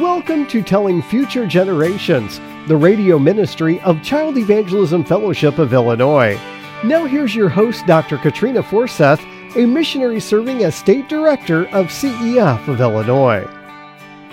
Welcome to Telling Future Generations, the radio ministry of Child Evangelism Fellowship of Illinois. Now, here's your host, Dr. Katrina Forseth, a missionary serving as State Director of CEF of Illinois.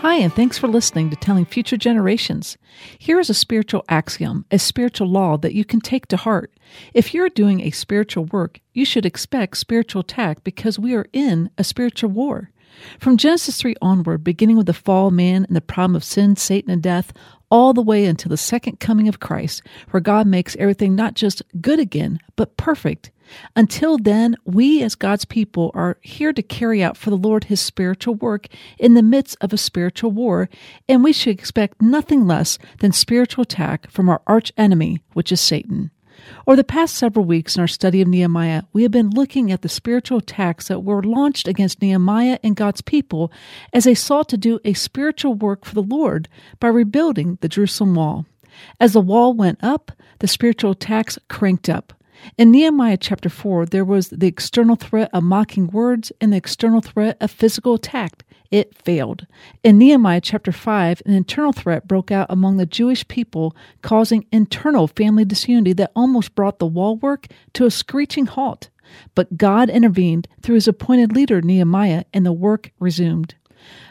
Hi, and thanks for listening to Telling Future Generations. Here is a spiritual axiom, a spiritual law that you can take to heart. If you're doing a spiritual work, you should expect spiritual attack because we are in a spiritual war. From Genesis 3 onward, beginning with the fall of man and the problem of sin, Satan, and death, all the way until the second coming of Christ, where God makes everything not just good again, but perfect. Until then, we as God's people are here to carry out for the Lord his spiritual work in the midst of a spiritual war, and we should expect nothing less than spiritual attack from our arch enemy, which is Satan. Over the past several weeks in our study of Nehemiah, we have been looking at the spiritual attacks that were launched against Nehemiah and God's people as they sought to do a spiritual work for the Lord by rebuilding the Jerusalem wall. As the wall went up, the spiritual attacks cranked up. In Nehemiah chapter 4, there was the external threat of mocking words and the external threat of physical attack it failed. In Nehemiah chapter 5, an internal threat broke out among the Jewish people, causing internal family disunity that almost brought the wall work to a screeching halt. But God intervened through his appointed leader, Nehemiah, and the work resumed.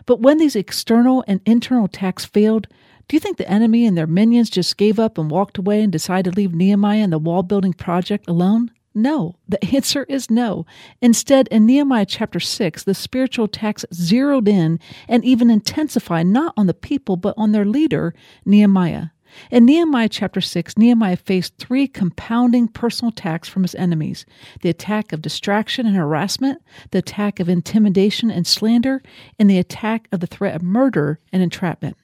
But when these external and internal attacks failed, do you think the enemy and their minions just gave up and walked away and decided to leave Nehemiah and the wall building project alone? No, the answer is no. Instead, in Nehemiah chapter 6, the spiritual attacks zeroed in and even intensified not on the people, but on their leader, Nehemiah. In Nehemiah chapter 6, Nehemiah faced three compounding personal attacks from his enemies the attack of distraction and harassment, the attack of intimidation and slander, and the attack of the threat of murder and entrapment.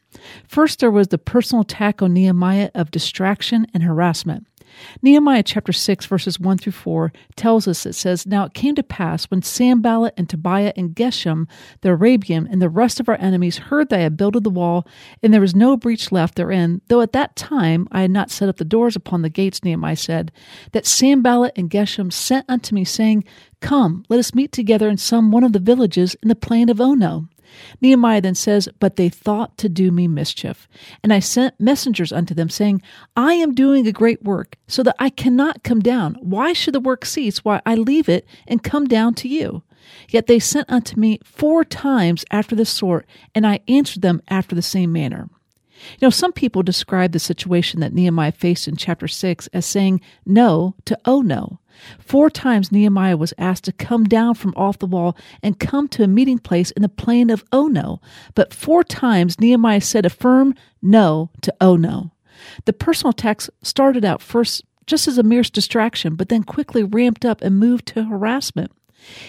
First, there was the personal attack on Nehemiah of distraction and harassment. Nehemiah chapter 6, verses 1 through 4 tells us it says, Now it came to pass when Sanballat and Tobiah and Geshem the Arabian and the rest of our enemies heard that I had builded the wall, and there was no breach left therein, though at that time I had not set up the doors upon the gates, Nehemiah said, that Sanballat and Geshem sent unto me, saying, Come, let us meet together in some one of the villages in the plain of Ono. Nehemiah then says, But they thought to do me mischief. And I sent messengers unto them, saying, I am doing a great work, so that I cannot come down. Why should the work cease while I leave it and come down to you? Yet they sent unto me four times after this sort, and I answered them after the same manner. You know, some people describe the situation that Nehemiah faced in chapter 6 as saying no to oh no. Four times Nehemiah was asked to come down from off the wall and come to a meeting place in the plain of oh Ono, but four times Nehemiah said a firm no to oh Ono. The personal attacks started out first just as a mere distraction, but then quickly ramped up and moved to harassment.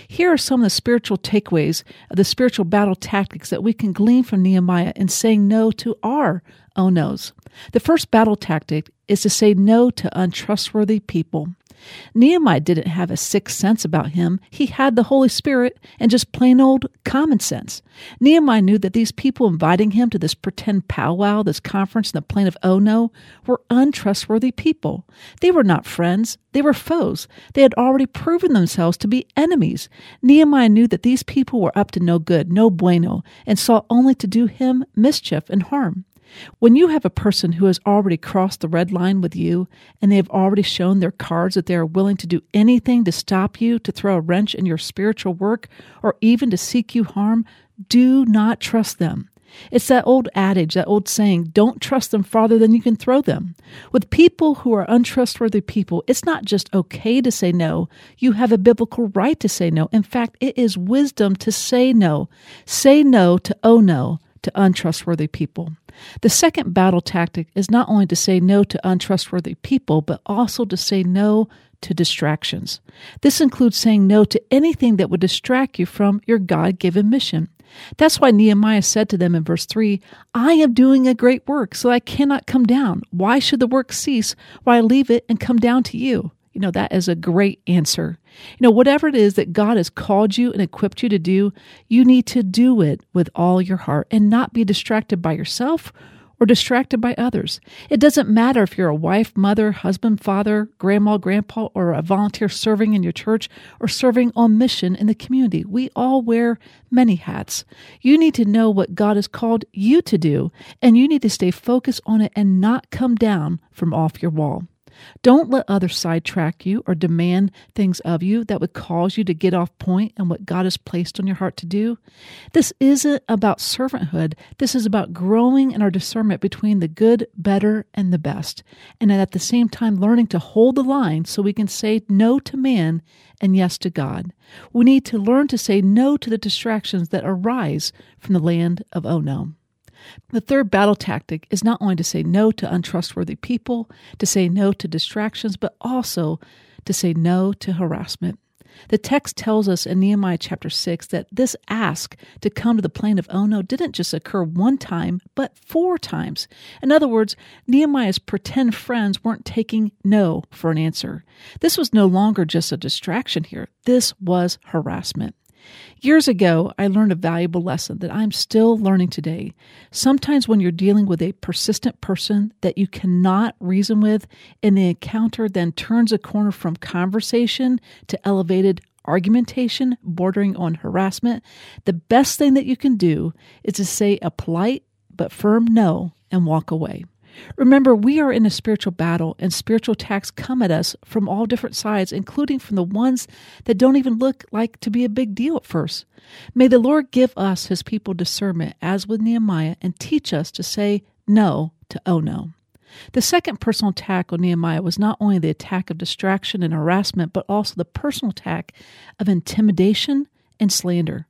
Here are some of the spiritual takeaways of the spiritual battle tactics that we can glean from Nehemiah in saying no to our oh no's. The first battle tactic is to say no to untrustworthy people. Nehemiah didn't have a sixth sense about him. He had the Holy Spirit and just plain old common sense. Nehemiah knew that these people inviting him to this pretend powwow, this conference in the plain of Ono, were untrustworthy people. They were not friends, they were foes. They had already proven themselves to be enemies. Nehemiah knew that these people were up to no good, no bueno, and sought only to do him mischief and harm. When you have a person who has already crossed the red line with you and they have already shown their cards that they are willing to do anything to stop you, to throw a wrench in your spiritual work, or even to seek you harm, do not trust them. It's that old adage, that old saying, don't trust them farther than you can throw them. With people who are untrustworthy people, it's not just okay to say no. You have a biblical right to say no. In fact, it is wisdom to say no. Say no to oh no to untrustworthy people. The second battle tactic is not only to say no to untrustworthy people, but also to say no to distractions. This includes saying no to anything that would distract you from your God given mission. That's why Nehemiah said to them in verse 3 I am doing a great work, so I cannot come down. Why should the work cease I leave it and come down to you? You know, that is a great answer. You know, whatever it is that God has called you and equipped you to do, you need to do it with all your heart and not be distracted by yourself or distracted by others. It doesn't matter if you're a wife, mother, husband, father, grandma, grandpa, or a volunteer serving in your church or serving on mission in the community. We all wear many hats. You need to know what God has called you to do, and you need to stay focused on it and not come down from off your wall. Don't let others sidetrack you or demand things of you that would cause you to get off point and what God has placed on your heart to do. This isn't about servanthood. This is about growing in our discernment between the good, better, and the best. And at the same time, learning to hold the line so we can say no to man and yes to God. We need to learn to say no to the distractions that arise from the land of oh no. The third battle tactic is not only to say no to untrustworthy people, to say no to distractions, but also to say no to harassment. The text tells us in Nehemiah chapter 6 that this ask to come to the plain of Ono didn't just occur one time, but four times. In other words, Nehemiah's pretend friends weren't taking no for an answer. This was no longer just a distraction here, this was harassment. Years ago, I learned a valuable lesson that I'm still learning today. Sometimes, when you're dealing with a persistent person that you cannot reason with, and the encounter then turns a corner from conversation to elevated argumentation bordering on harassment, the best thing that you can do is to say a polite but firm no and walk away. Remember, we are in a spiritual battle, and spiritual attacks come at us from all different sides, including from the ones that don't even look like to be a big deal at first. May the Lord give us, his people, discernment, as with Nehemiah, and teach us to say no to oh no. The second personal attack on Nehemiah was not only the attack of distraction and harassment, but also the personal attack of intimidation and slander.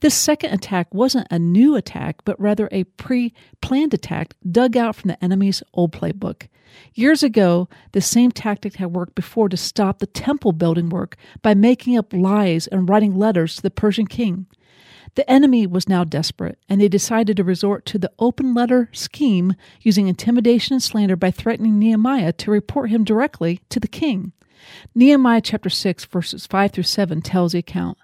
This second attack wasn't a new attack, but rather a pre planned attack dug out from the enemy's old playbook. Years ago, the same tactic had worked before to stop the temple building work by making up lies and writing letters to the Persian king. The enemy was now desperate, and they decided to resort to the open letter scheme using intimidation and slander by threatening Nehemiah to report him directly to the king. Nehemiah chapter 6, verses 5 through 7 tells the account.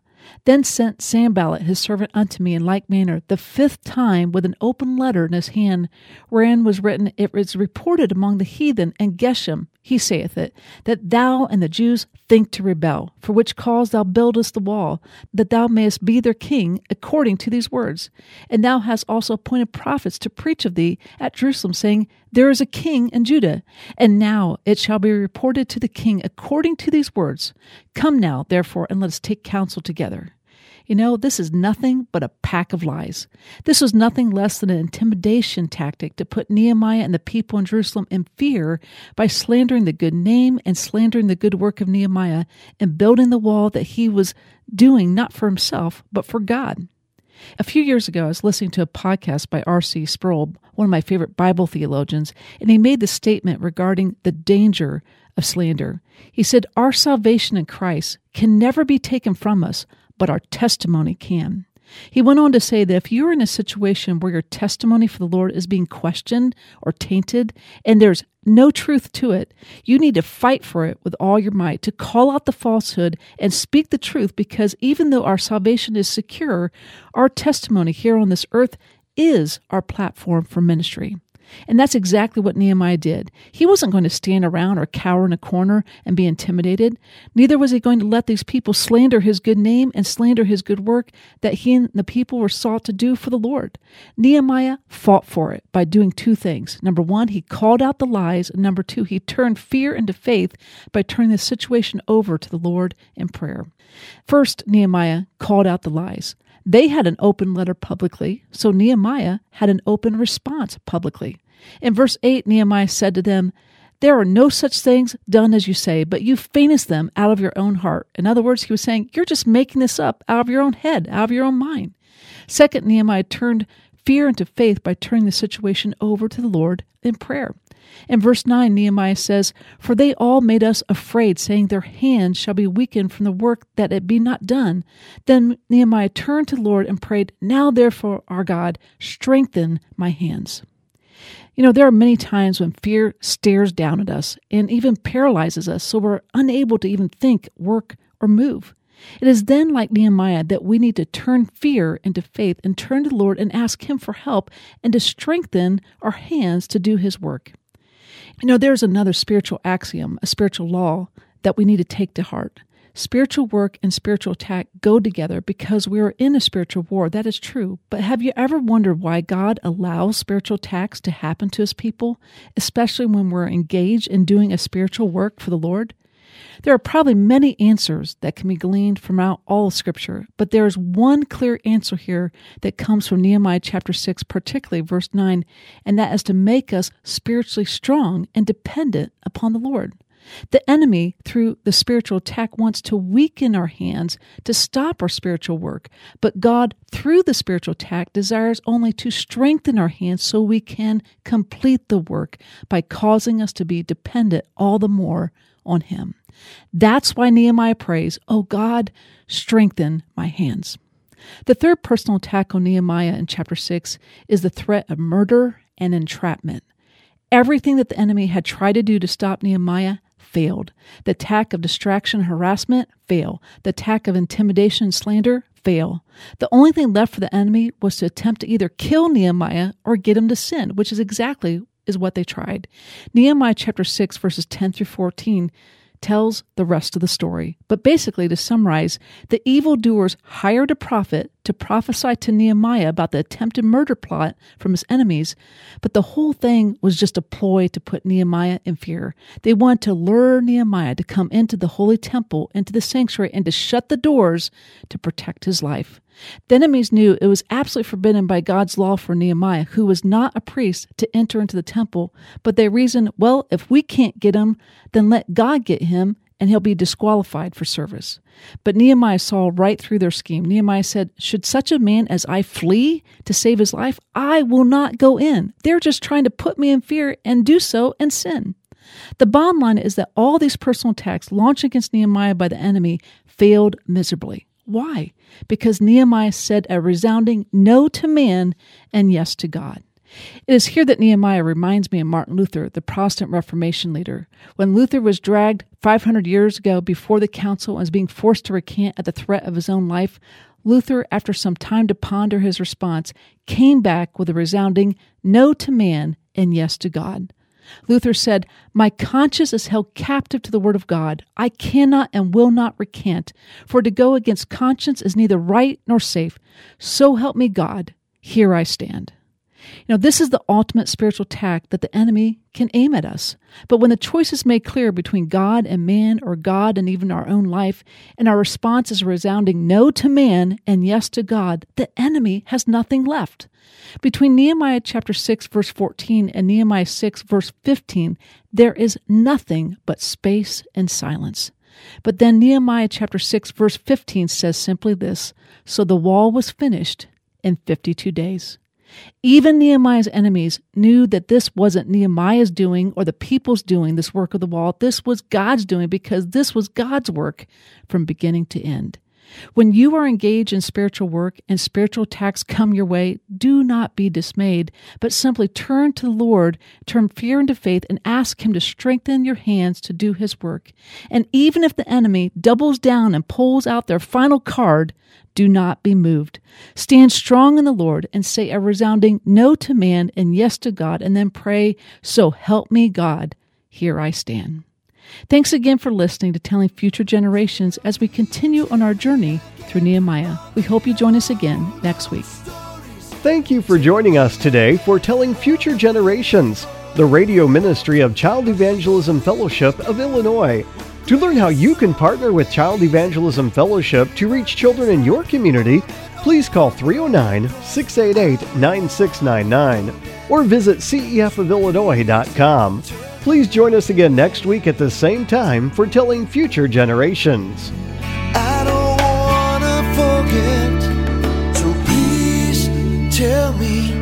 Then sent Sanballat his servant unto me in like manner the fifth time with an open letter in his hand, wherein was written, It is reported among the heathen and Geshem, he saith it, that thou and the Jews think to rebel, for which cause thou buildest the wall, that thou mayest be their king according to these words. And thou hast also appointed prophets to preach of thee at Jerusalem, saying, There is a king in Judah. And now it shall be reported to the king according to these words. Come now, therefore, and let us take counsel together. You know, this is nothing but a pack of lies. This was nothing less than an intimidation tactic to put Nehemiah and the people in Jerusalem in fear by slandering the good name and slandering the good work of Nehemiah and building the wall that he was doing not for himself, but for God. A few years ago, I was listening to a podcast by R.C. Sproul, one of my favorite Bible theologians, and he made the statement regarding the danger of slander. He said, Our salvation in Christ can never be taken from us but our testimony can. He went on to say that if you're in a situation where your testimony for the Lord is being questioned or tainted and there's no truth to it, you need to fight for it with all your might, to call out the falsehood and speak the truth because even though our salvation is secure, our testimony here on this earth is our platform for ministry. And that's exactly what Nehemiah did. He wasn't going to stand around or cower in a corner and be intimidated. Neither was he going to let these people slander his good name and slander his good work that he and the people were sought to do for the Lord. Nehemiah fought for it by doing two things. Number one, he called out the lies. Number two, he turned fear into faith by turning the situation over to the Lord in prayer. First, Nehemiah called out the lies. They had an open letter publicly, so Nehemiah had an open response publicly. In verse 8, Nehemiah said to them, There are no such things done as you say, but you feignest them out of your own heart. In other words, he was saying, You're just making this up out of your own head, out of your own mind. Second, Nehemiah turned fear into faith by turning the situation over to the Lord in prayer. In verse 9, Nehemiah says, For they all made us afraid, saying, Their hands shall be weakened from the work that it be not done. Then Nehemiah turned to the Lord and prayed, Now therefore, our God, strengthen my hands. You know, there are many times when fear stares down at us and even paralyzes us so we're unable to even think, work, or move. It is then, like Nehemiah, that we need to turn fear into faith and turn to the Lord and ask Him for help and to strengthen our hands to do His work. You know, there's another spiritual axiom, a spiritual law that we need to take to heart. Spiritual work and spiritual attack go together because we are in a spiritual war. That is true. But have you ever wondered why God allows spiritual attacks to happen to his people, especially when we're engaged in doing a spiritual work for the Lord? There are probably many answers that can be gleaned from out all of Scripture, but there is one clear answer here that comes from Nehemiah chapter 6, particularly verse 9, and that is to make us spiritually strong and dependent upon the Lord. The enemy, through the spiritual attack, wants to weaken our hands to stop our spiritual work. But God, through the spiritual attack, desires only to strengthen our hands so we can complete the work by causing us to be dependent all the more on Him. That's why Nehemiah prays, Oh God, strengthen my hands. The third personal attack on Nehemiah in chapter 6 is the threat of murder and entrapment. Everything that the enemy had tried to do to stop Nehemiah failed. The attack of distraction harassment failed. The attack of intimidation and slander fail. The only thing left for the enemy was to attempt to either kill Nehemiah or get him to sin, which is exactly is what they tried. Nehemiah chapter 6 verses 10 through 14 tells the rest of the story. But basically, to summarize, the evildoers hired a prophet to prophesy to Nehemiah about the attempted murder plot from his enemies, but the whole thing was just a ploy to put Nehemiah in fear. They wanted to lure Nehemiah to come into the holy temple, into the sanctuary, and to shut the doors to protect his life. The enemies knew it was absolutely forbidden by God's law for Nehemiah, who was not a priest, to enter into the temple, but they reasoned, well, if we can't get him, then let God get him and he'll be disqualified for service. But Nehemiah saw right through their scheme. Nehemiah said, Should such a man as I flee to save his life? I will not go in. They're just trying to put me in fear and do so and sin. The bottom line is that all these personal attacks launched against Nehemiah by the enemy failed miserably. Why? Because Nehemiah said a resounding no to man and yes to God. It is here that Nehemiah reminds me of Martin Luther, the Protestant Reformation leader. When Luther was dragged 500 years ago before the council and was being forced to recant at the threat of his own life, Luther, after some time to ponder his response, came back with a resounding no to man and yes to God. Luther said, My conscience is held captive to the Word of God. I cannot and will not recant, for to go against conscience is neither right nor safe. So help me God. Here I stand. You know, this is the ultimate spiritual attack that the enemy can aim at us. But when the choice is made clear between God and man, or God and even our own life, and our response is a resounding no to man and yes to God, the enemy has nothing left. Between Nehemiah chapter 6, verse 14, and Nehemiah 6, verse 15, there is nothing but space and silence. But then Nehemiah chapter 6, verse 15 says simply this So the wall was finished in 52 days. Even Nehemiah's enemies knew that this wasn't Nehemiah's doing or the people's doing, this work of the wall. This was God's doing because this was God's work from beginning to end. When you are engaged in spiritual work and spiritual attacks come your way, do not be dismayed, but simply turn to the Lord, turn fear into faith, and ask Him to strengthen your hands to do His work. And even if the enemy doubles down and pulls out their final card, do not be moved. Stand strong in the Lord and say a resounding no to man and yes to God, and then pray, So help me, God. Here I stand. Thanks again for listening to Telling Future Generations as we continue on our journey through Nehemiah. We hope you join us again next week. Thank you for joining us today for Telling Future Generations, the radio ministry of Child Evangelism Fellowship of Illinois. To learn how you can partner with Child Evangelism Fellowship to reach children in your community, please call 309 688 9699 or visit cefofillinois.com. Please join us again next week at the same time for Telling Future Generations. I don't wanna forget, so please tell me